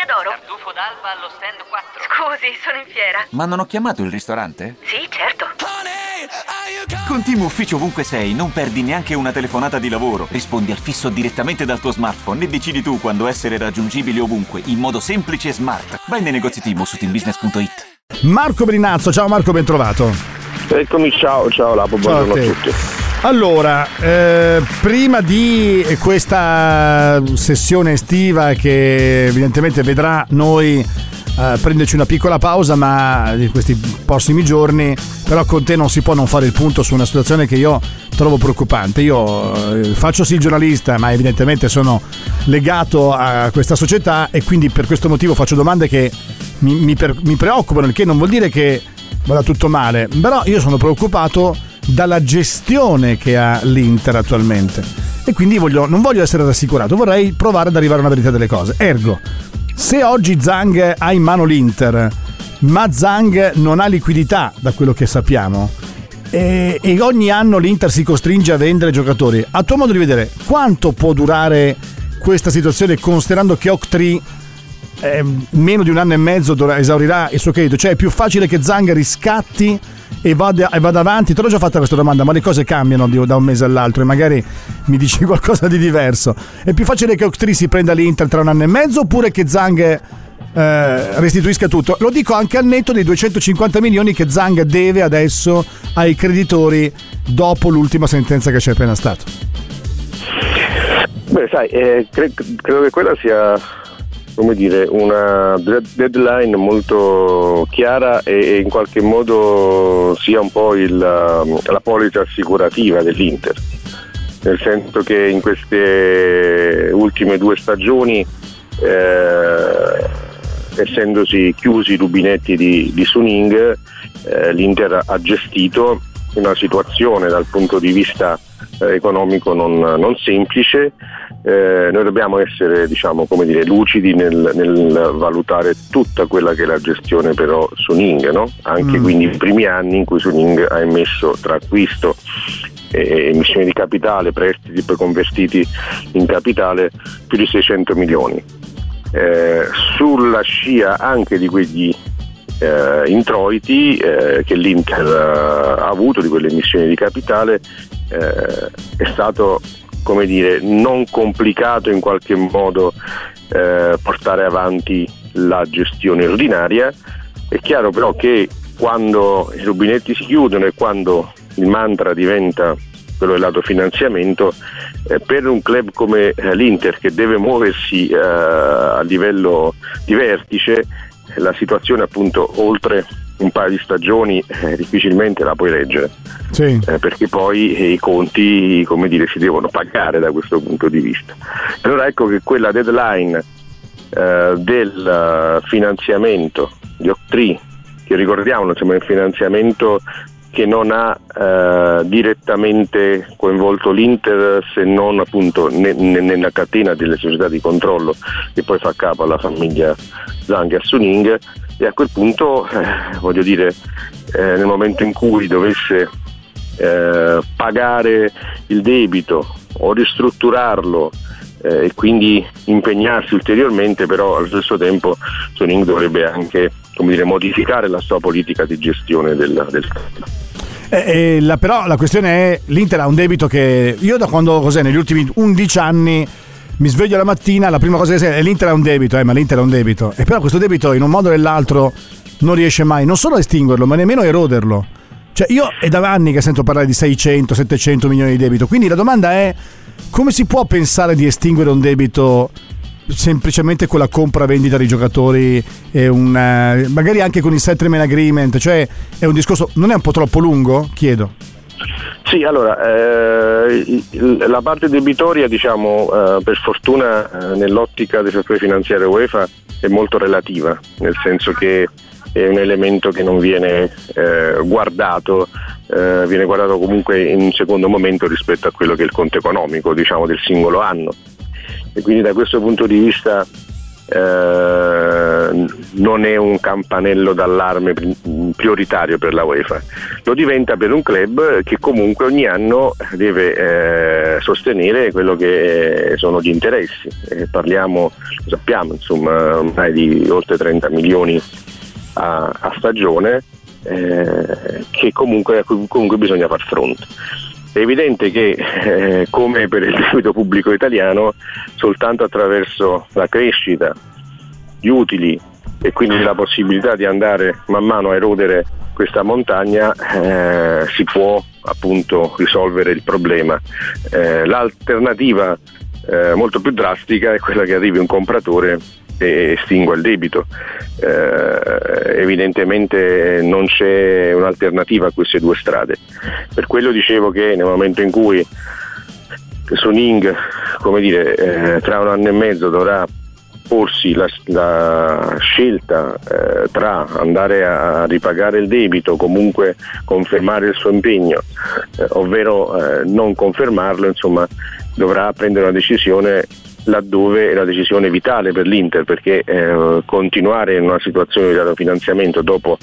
Osteria d'Oro. Tartufo d'alba allo stand 4. Scusi, sono in fiera. Ma non ho chiamato il ristorante? Sì, certo. Con Team Ufficio ovunque sei, non perdi neanche una telefonata di lavoro. Rispondi al fisso direttamente dal tuo smartphone e decidi tu quando essere raggiungibile ovunque, in modo semplice e smart. Vai nei negozi Team su teambusiness.it. Marco Brinazzo, ciao Marco, ben trovato. Eccomi, ciao, ciao Lapo, Ciao a buongiorno a, tutti. Allora, eh, prima di questa sessione estiva che evidentemente vedrà noi eh, prenderci una piccola pausa, ma di questi prossimi giorni, però con te non si può non fare il punto su una situazione che io trovo preoccupante. Io eh, faccio sì il giornalista, ma evidentemente sono legato a questa società e quindi per questo motivo faccio domande che mi, mi per- mi preoccupano, il che non vuol dire che vada tutto male, però io sono preoccupato dalla gestione che ha l'Inter attualmente e quindi voglio- non voglio essere rassicurato, vorrei provare ad arrivare a una verità delle cose. Ergo, se oggi Zang ha in mano l'Inter, ma Zang non ha liquidità da quello che sappiamo, e, e ogni anno l'Inter si costringe a vendere giocatori, a tuo modo di vedere, quanto può durare questa situazione considerando che Octree eh, meno di un anno e mezzo esaurirà il suo credito. Cioè è più facile che Zang riscatti e vada, e vada avanti. Te l'ho già fatta questa domanda, ma le cose cambiano da un mese all'altro e magari mi dici qualcosa di diverso. È più facile che Octree si prenda l'Inter tra un anno e mezzo oppure che Zang eh, restituisca tutto? Lo dico anche al netto dei 250 milioni che Zang deve adesso ai creditori dopo l'ultima sentenza che c'è appena stata. Beh, sai, eh, cre- credo che quella sia come dire, una de- deadline molto chiara e, in qualche modo sia un po' il, la polizza assicurativa dell'Inter. Nel senso che in queste ultime due stagioni, eh, essendosi chiusi i rubinetti di, di Suning, eh, l'Inter ha gestito una situazione dal punto di vista eh, economico non, non semplice. Eh, noi dobbiamo essere diciamo, come dire, lucidi nel, nel valutare tutta quella che è la gestione però Suning, no? anche Mm. quindi i primi anni in cui Suning ha emesso tra acquisto e emissioni di capitale, prestiti poi convertiti in capitale più di 600 milioni. Eh, sulla scia anche di quegli eh, introiti eh, che l'Inter eh, ha avuto di quelle emissioni di capitale eh, è stato come dire non complicato in qualche modo eh, portare avanti la gestione ordinaria. È chiaro però che quando i rubinetti si chiudono e quando il mantra diventa quello del lato finanziamento eh, per un club come l'Inter che deve muoversi eh, a livello di vertice la situazione appunto oltre un paio di stagioni eh, difficilmente la puoi reggere Sì. eh, perché poi i conti come dire, si devono pagare da questo punto di vista. Allora ecco che quella deadline eh, del eh, finanziamento di Octree, che ricordiamo insomma, è un finanziamento che non ha eh, direttamente coinvolto l'Inter se non appunto ne- ne- nella catena delle società di controllo che poi fa capo alla famiglia Zang e Suning. E a quel punto eh, voglio dire eh, nel momento in cui dovesse eh, pagare il debito o ristrutturarlo eh, e quindi impegnarsi ulteriormente, però allo stesso tempo Suning dovrebbe anche dire, modificare la sua politica di gestione del, del. Eh, eh, la- però la questione è l'Inter ha un debito che io da quando cos'è negli ultimi 11 anni mi sveglio la mattina la prima cosa che sento è l'Inter ha un debito eh, ma l'Inter ha un debito e però questo debito in un modo o nell'altro non riesce mai non solo a estinguerlo ma nemmeno a eroderlo cioè io è da anni che sento parlare di 600 700 milioni di debito quindi la domanda è come si può pensare di estinguere un debito semplicemente con la compravendita di giocatori e un, eh, magari anche con il settlement agreement cioè è un discorso non è un po' troppo lungo chiedo Sì, allora, eh, la parte debitoria, diciamo, eh, per fortuna eh, nell'ottica dei settori finanziari UEFA è molto relativa, nel senso che è un elemento che non viene eh, guardato, eh, viene guardato comunque in un secondo momento rispetto a quello che è il conto economico, diciamo, del singolo anno. E quindi da questo punto di vista eh, eh, non è un campanello d'allarme prioritario per la UEFA, lo diventa per un club che comunque ogni anno deve eh, sostenere quello che sono gli interessi. Eh, parliamo, lo sappiamo, insomma, ormai di oltre 30 milioni a, a stagione eh, che comunque, comunque bisogna far fronte. È evidente che, eh, come per il debito pubblico italiano, soltanto attraverso la crescita, gli utili e quindi la possibilità di andare man mano a erodere questa montagna eh, si può appunto risolvere il problema. Eh, l'alternativa eh, molto più drastica è quella che arrivi un compratore e estingua il debito. Eh, evidentemente non c'è un'alternativa a queste due strade. Per quello dicevo che nel momento in cui Suning, come dire, eh, tra un anno e mezzo dovrà porsi la, la scelta eh, tra andare a ripagare il debito, comunque confermare il suo impegno, eh, ovvero eh, non confermarlo, insomma, dovrà prendere una decisione laddove è la decisione vitale per l'Inter perché eh, continuare in una situazione di autofinanziamento dopo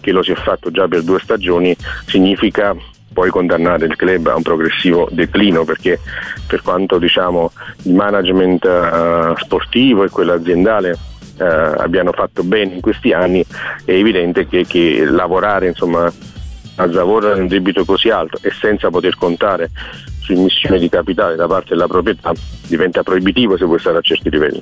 che lo si è fatto già per due stagioni significa poi condannare il club a un progressivo declino perché per quanto diciamo, il management uh, sportivo e quello aziendale uh, abbiano fatto bene in questi anni è evidente che, che lavorare insomma, a zavorra in un debito così alto e senza poter contare su immissione di capitale da parte della proprietà diventa proibitivo se vuoi stare a certi livelli.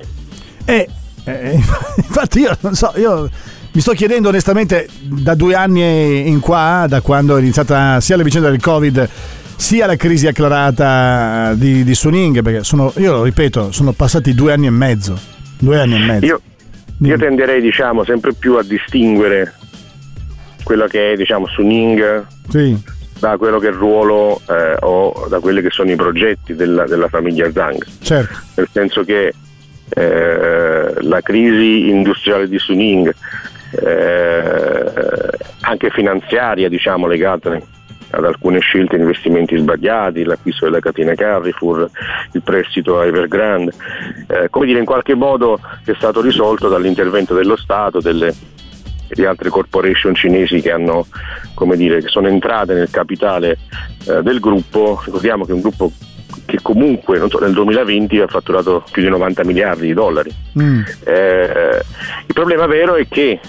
Eh, eh, infatti io non so, io mi sto chiedendo onestamente da due anni in qua, da quando è iniziata sia la vicenda del Covid sia la crisi acclarata di, di Suning, perché sono, io lo ripeto, sono passati due anni e mezzo. Due anni e mezzo. Io, io tenderei diciamo sempre più a distinguere quello che è diciamo Suning sì da quello che è il ruolo eh, o da quelli che sono i progetti della, della famiglia Zhang. Certo. Nel senso che eh, la crisi industriale di Suning, eh, anche finanziaria, diciamo, legata ad alcune scelte di investimenti sbagliati, l'acquisto della catena Carrefour, il prestito a Evergrande, eh, come dire in qualche modo è stato risolto dall'intervento dello Stato, delle di altre corporation cinesi che, hanno, dire, che sono entrate nel capitale eh, del gruppo. Ricordiamo che è un gruppo che comunque so, nel 2020 ha fatturato più di 90 miliardi di dollari. Mm. Eh, il problema vero è che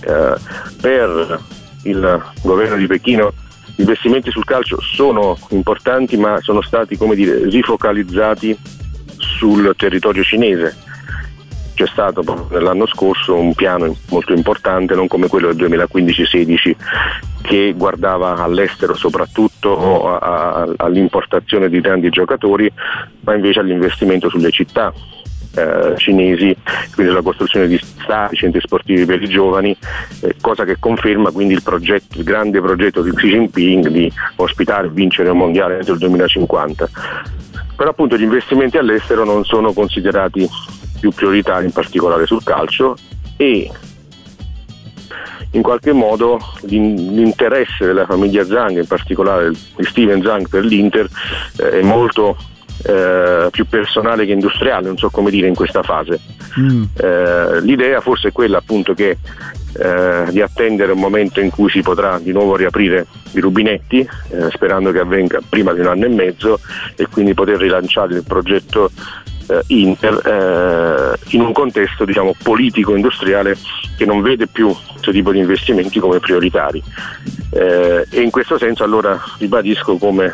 eh, per il governo di Pechino gli investimenti sul calcio sono importanti ma sono stati dire, rifocalizzati sul territorio cinese c'è stato l'anno scorso un piano molto importante, non come quello del 2015-16 che guardava all'estero soprattutto a, a, all'importazione di grandi giocatori, ma invece all'investimento sulle città eh, cinesi, quindi la costruzione di stadi, centri sportivi per i giovani, eh, cosa che conferma quindi il, progetto, il grande progetto di Xi Jinping di ospitare e vincere un mondiale entro il 2050. Però appunto gli investimenti all'estero non sono considerati più prioritari in particolare sul calcio e in qualche modo l'interesse della famiglia Zhang, in particolare di Steven Zhang per l'Inter, eh, è molto eh, più personale che industriale, non so come dire in questa fase. Mm. Eh, l'idea forse è quella appunto che eh, di attendere un momento in cui si potrà di nuovo riaprire i rubinetti, eh, sperando che avvenga prima di un anno e mezzo e quindi poter rilanciare il progetto eh, Inter eh, in un contesto diciamo, politico-industriale che non vede più questo tipo di investimenti come prioritari. Eh, e in questo senso allora ribadisco come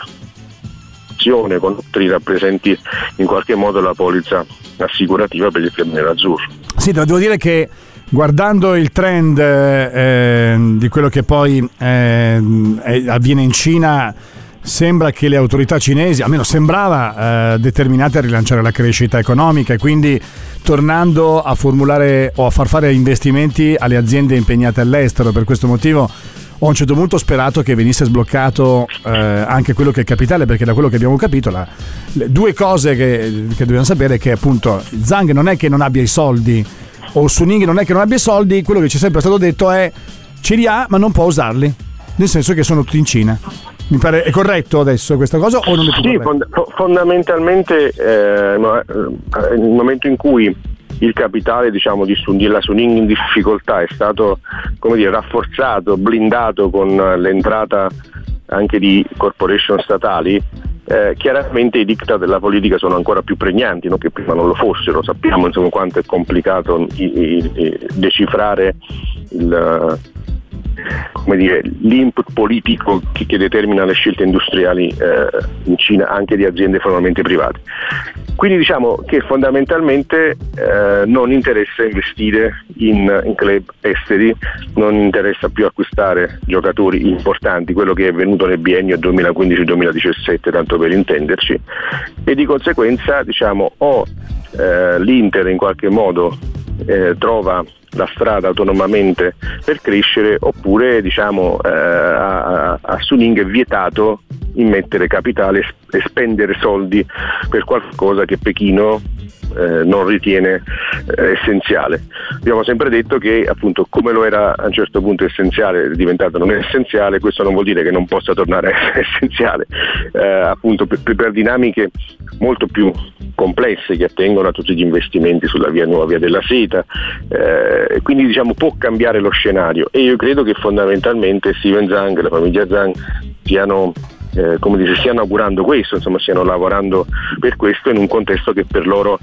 azione con Tri rappresenti in qualche modo la polizza assicurativa per il Fiammino Azzurro. Sì, devo dire che guardando il trend eh, di quello che poi eh, avviene in Cina sembra che le autorità cinesi, almeno sembrava, eh, determinate a rilanciare la crescita economica e quindi tornando a formulare o a far fare investimenti alle aziende impegnate all'estero. Per questo motivo ho a un certo punto sperato che venisse sbloccato eh, anche quello che è capitale, perché da quello che abbiamo capito, la, le due cose che, che dobbiamo sapere è che appunto Zhang non è che non abbia i soldi o Suning non è che non abbia i soldi, quello che ci è sempre stato detto è ce li ha ma non può usarli, nel senso che sono tutti in Cina. Mi pare è corretto adesso questa cosa o non è più Sì, fond- fondamentalmente eh, nel momento in cui il capitale diciamo, di della Suning in difficoltà è stato dire, rafforzato, blindato con l'entrata anche di corporation statali, eh, chiaramente i diktat della politica sono ancora più pregnanti, non che prima non lo fossero, sappiamo insomma, quanto è complicato i, i, i, decifrare il, dire, l'input politico che, che, determina le scelte industriali eh, in Cina anche di aziende formalmente private. Quindi diciamo che fondamentalmente eh, non interessa investire in, in, club esteri, non interessa più acquistare giocatori importanti, quello che è venuto nel biennio 2015-2017, tanto per intenderci, e di conseguenza diciamo, o eh, l'Inter in qualche modo eh, trova la strada autonomamente per crescere oppure diciamo, eh, a, a Suning è vietato immettere capitale e spendere soldi per qualcosa che Pechino eh, non ritiene eh, essenziale. Abbiamo sempre detto che appunto come lo era a un certo punto essenziale, è diventato non essenziale, questo non vuol dire che non possa tornare essenziale, eh, appunto per, per, dinamiche molto più complesse che attengono a tutti gli investimenti sulla via nuova via della seta, eh, quindi diciamo può cambiare lo scenario e io credo che fondamentalmente Steven Zhang e la famiglia Zhang siano eh, come dice, stiano augurando questo, insomma stiano lavorando per questo in un contesto che per loro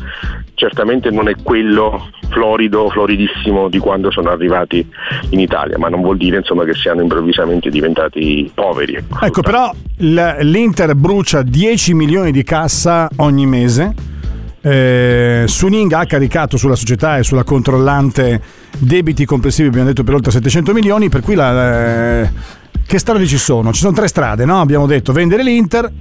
certamente non è quello florido, floridissimo di quando sono arrivati in Italia, ma non vuol dire insomma, che siano improvvisamente diventati poveri. Ecco, ecco però l'Inter brucia 10 milioni di cassa ogni mese. Eh, Suning ha caricato sulla società e sulla controllante debiti complessivi, abbiamo detto per oltre 700 milioni, per cui la, eh, che strade ci sono? Ci sono tre strade, no? Abbiamo detto vendere l'Inter,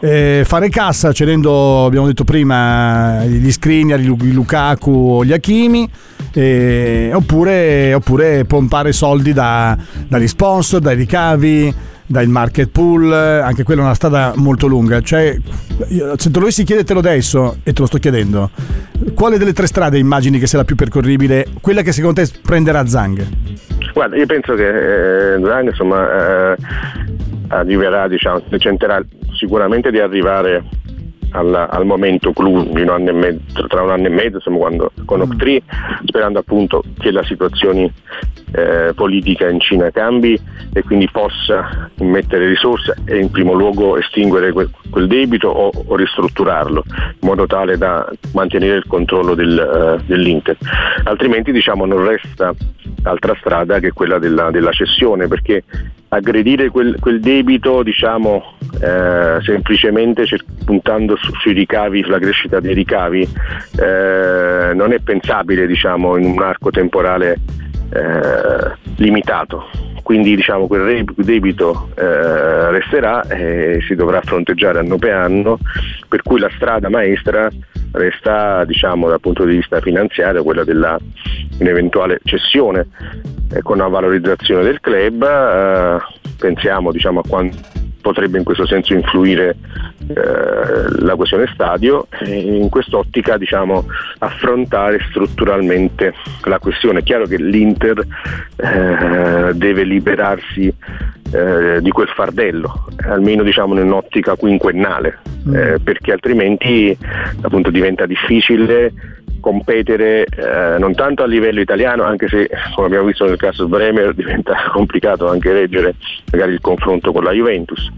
eh, fare cassa cedendo, abbiamo detto prima, gli Skriniar, gli Lukaku, gli Hakimi, eh, oppure, oppure, pompare soldi da, dagli sponsor, dai ricavi, dal market pool, anche quella è una strada molto lunga. Cioè, se te lo dovessi chiedertelo adesso, e te lo sto chiedendo, quale delle tre strade immagini che sia la più percorribile, quella che secondo te prenderà Zang? Guarda, io penso che eh, insomma, eh, arriverà, diciamo, tenterà sicuramente di arrivare al, al, momento clou di un anno e mezzo, tra un anno e mezzo, insomma, quando, con Octree, sperando appunto che la situazione eh, politica in Cina cambi e quindi possa immettere risorse e in primo luogo estinguere quel, quel debito o, o, ristrutturarlo in modo tale da mantenere il controllo del, uh, dell'Inter. Altrimenti diciamo, non resta altra strada che quella della, della cessione perché aggredire quel, quel debito diciamo, eh, semplicemente puntando su, sui ricavi, sulla crescita dei ricavi, eh, non è pensabile diciamo, in un arco temporale eh, limitato. Quindi diciamo, quel debito eh, resterà e si dovrà fronteggiare anno per anno, per cui la strada maestra resta diciamo, dal punto di vista finanziario quella della un'eventuale cessione eh, con una valorizzazione del club. Eh, pensiamo diciamo, a quanto potrebbe in questo senso influire eh, la questione stadio e in quest'ottica diciamo, affrontare strutturalmente la questione. È chiaro che l'Inter eh, deve liberarsi eh, di quel fardello, almeno diciamo, in un'ottica quinquennale, mm. eh, perché altrimenti appunto, diventa difficile competere eh, non tanto a livello italiano, anche se come abbiamo visto nel caso Bremer diventa complicato anche reggere magari il confronto con la Juventus.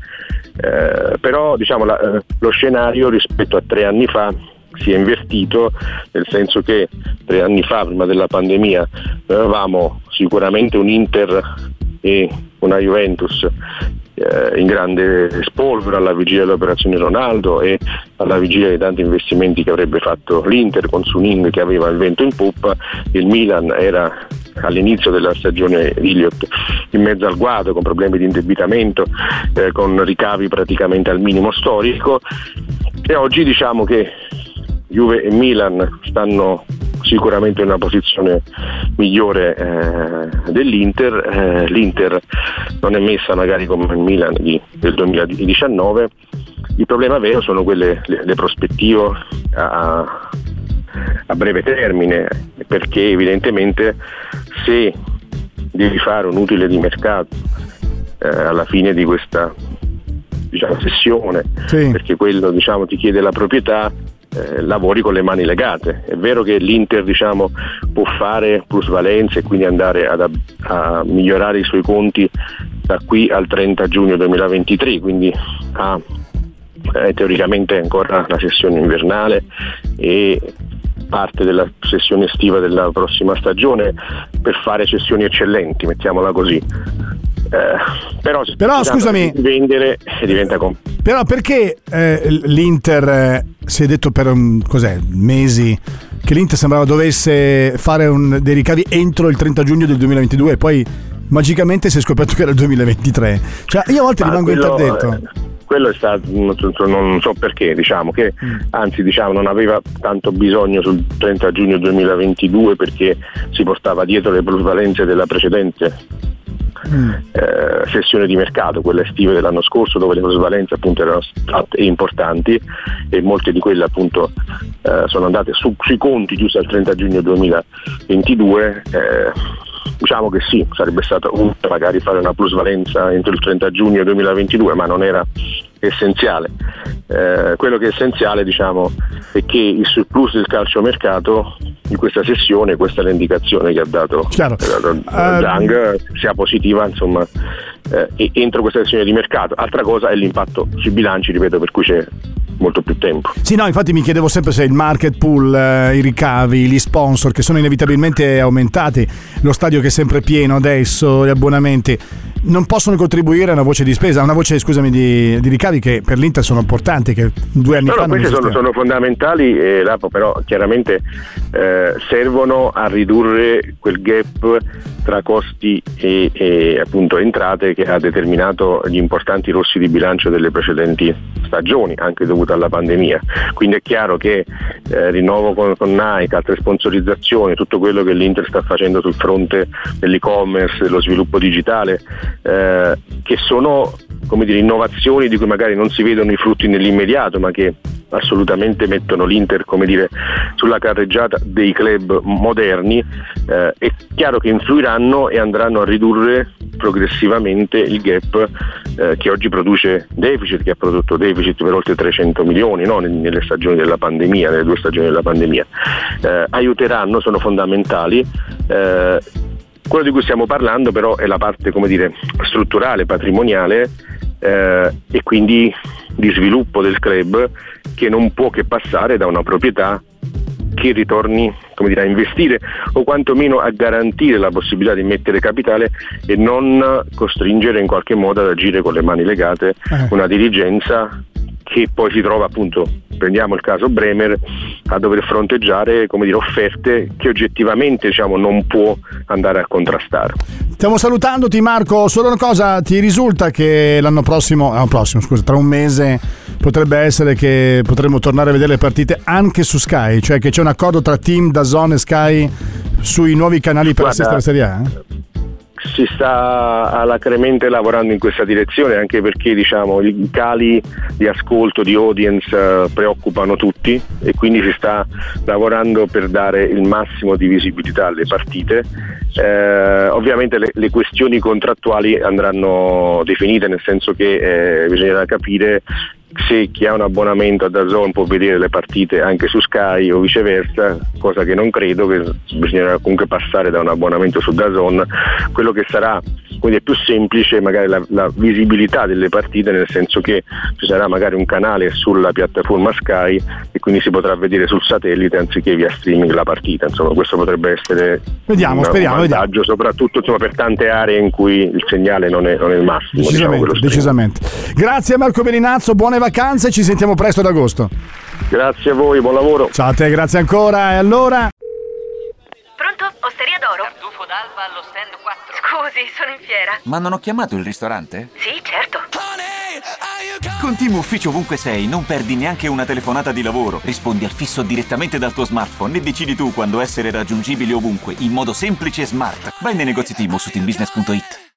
Eh, però diciamo, la, eh, lo scenario rispetto a tre anni fa si è invertito, nel senso che tre anni fa, prima della pandemia, avevamo sicuramente un Inter e una Juventus eh, in grande spolvero alla vigilia delle operazioni Ronaldo e alla vigilia dei tanti investimenti che avrebbe fatto l'Inter con Suning che aveva il vento in poppa, il Milan era all'inizio della stagione Elliott in mezzo al guado con problemi di indebitamento, eh, con ricavi praticamente al minimo storico. E oggi diciamo che Juve e Milan stanno sicuramente in una posizione migliore eh, dell'Inter, eh, l'Inter non è messa magari come il Milan di, del 2019, il problema vero sono quelle le, le prospettive a, a breve termine, perché evidentemente se devi fare un utile di mercato eh, alla fine di questa diciamo, sessione, sì. perché quello diciamo, ti chiede la proprietà, eh, lavori con le mani legate. È vero che l'Inter diciamo, può fare plusvalenze e quindi andare ad, a migliorare i suoi conti da qui al 30 giugno 2023, quindi ha eh, teoricamente ancora la sessione invernale e parte della sessione estiva della prossima stagione per fare cessioni eccellenti, mettiamola così. Eh, però, però scusami, vendere diventa complicato. Però perché eh, l'Inter eh, si è detto per um, cos'è, mesi che l'Inter sembrava dovesse fare un, dei ricavi entro il 30 giugno del 2022 e poi magicamente si è scoperto che era il 2023. Cioè, io a volte Ma rimango quello, interdetto. Quello è stato, non so perché, diciamo che mm. anzi diciamo, non aveva tanto bisogno sul 30 giugno 2022 perché si portava dietro le plusvalenze della precedente mm. eh, sessione di mercato, quella estiva dell'anno scorso dove le plusvalenze appunto erano state importanti e molte di quelle appunto eh, sono andate su, sui conti giusto al 30 giugno 2022. Eh, Diciamo che sì, sarebbe stato utile magari fare una plusvalenza entro il 30 giugno 2022, ma non era essenziale. Eh, quello che è essenziale diciamo, è che il surplus del calciomercato in questa sessione, questa è l'indicazione che ha dato Zhang, uh, sia positiva insomma, eh, entro questa sessione di mercato. Altra cosa è l'impatto sui bilanci, ripeto, per cui c'è molto più tempo. Sì, no, infatti mi chiedevo sempre se il market pool, eh, i ricavi, gli sponsor che sono inevitabilmente aumentati, lo stadio che è sempre pieno adesso, gli abbonamenti, non possono contribuire a una voce di spesa, a una voce, scusami, di, di ricavi che per l'Inter sono importanti, che due anni no, fa no, non questi sono, sono, fondamentali e Lapo però chiaramente eh, servono a ridurre quel gap tra costi e, e appunto entrate che ha determinato gli importanti rossi di bilancio delle precedenti stagioni, anche dovuto alla pandemia. Quindi è chiaro che eh, rinnovo con, con Nike, altre sponsorizzazioni, tutto quello che l'Inter sta facendo sul fronte dell'e-commerce, dello sviluppo digitale, eh, che sono dire, innovazioni di cui magari non si vedono i frutti nell'immediato, ma che assolutamente mettono l'Inter dire, sulla carreggiata dei club moderni, eh, è chiaro che influiranno e andranno a ridurre progressivamente il gap eh, che oggi produce deficit, che ha prodotto deficit per oltre 300 milioni no? nelle stagioni della pandemia, nelle due stagioni della pandemia. Eh, aiuteranno, sono fondamentali. Quello di cui stiamo parlando però è la parte dire, strutturale, patrimoniale eh, e quindi di sviluppo del club che non può che passare da una proprietà che ritorni dire, a investire o quantomeno a garantire la possibilità di mettere capitale e non costringere in qualche modo ad agire con le mani legate eh. una dirigenza che poi si trova appunto, prendiamo il caso Bremer, a dover fronteggiare dire, offerte che oggettivamente diciamo, non può andare a contrastare. Stiamo salutandoti Marco, solo una cosa, ti risulta che l'anno prossimo, l'anno prossimo scusa, tra un mese potrebbe essere che potremo tornare a vedere le partite anche su Sky, cioè che c'è un accordo tra Team, Dazon e Sky sui nuovi canali per Guarda, assistere la Serie A? Si sta alacremente lavorando in questa direzione anche perché diciamo, i cali di ascolto, di audience eh, preoccupano tutti e quindi si sta lavorando per dare il massimo di visibilità alle partite. Eh, ovviamente le, le, questioni contrattuali andranno definite nel senso che eh, bisognerà capire se chi ha un abbonamento a Dazon può vedere le partite anche su Sky o viceversa, cosa che non credo, che bisognerà comunque passare da un abbonamento su Dazon, quello che sarà quindi è più semplice magari la, la, visibilità delle partite nel senso che ci sarà magari un canale sulla piattaforma Sky e quindi si potrà vedere sul satellite anziché via streaming la partita insomma questo potrebbe essere vediamo, un, speriamo, un vantaggio vediamo. soprattutto insomma, per tante aree in cui il segnale non è, non è il massimo decisamente, diciamo, decisamente. grazie Marco Berinazzo buone vacanze ci sentiamo presto ad agosto grazie a voi buon lavoro ciao a te grazie ancora e allora Pronto? Osteria d'oro? Tartufo d'alba allo stand 4. Scusi, sono in fiera. Ma non ho chiamato il ristorante? Sì, certo. Con Team Ufficio ovunque sei, non perdi neanche una telefonata di lavoro. Rispondi al fisso direttamente dal tuo smartphone e decidi tu quando essere raggiungibile ovunque, in modo semplice e smart. Vai nei negozi Team su teambusiness.it.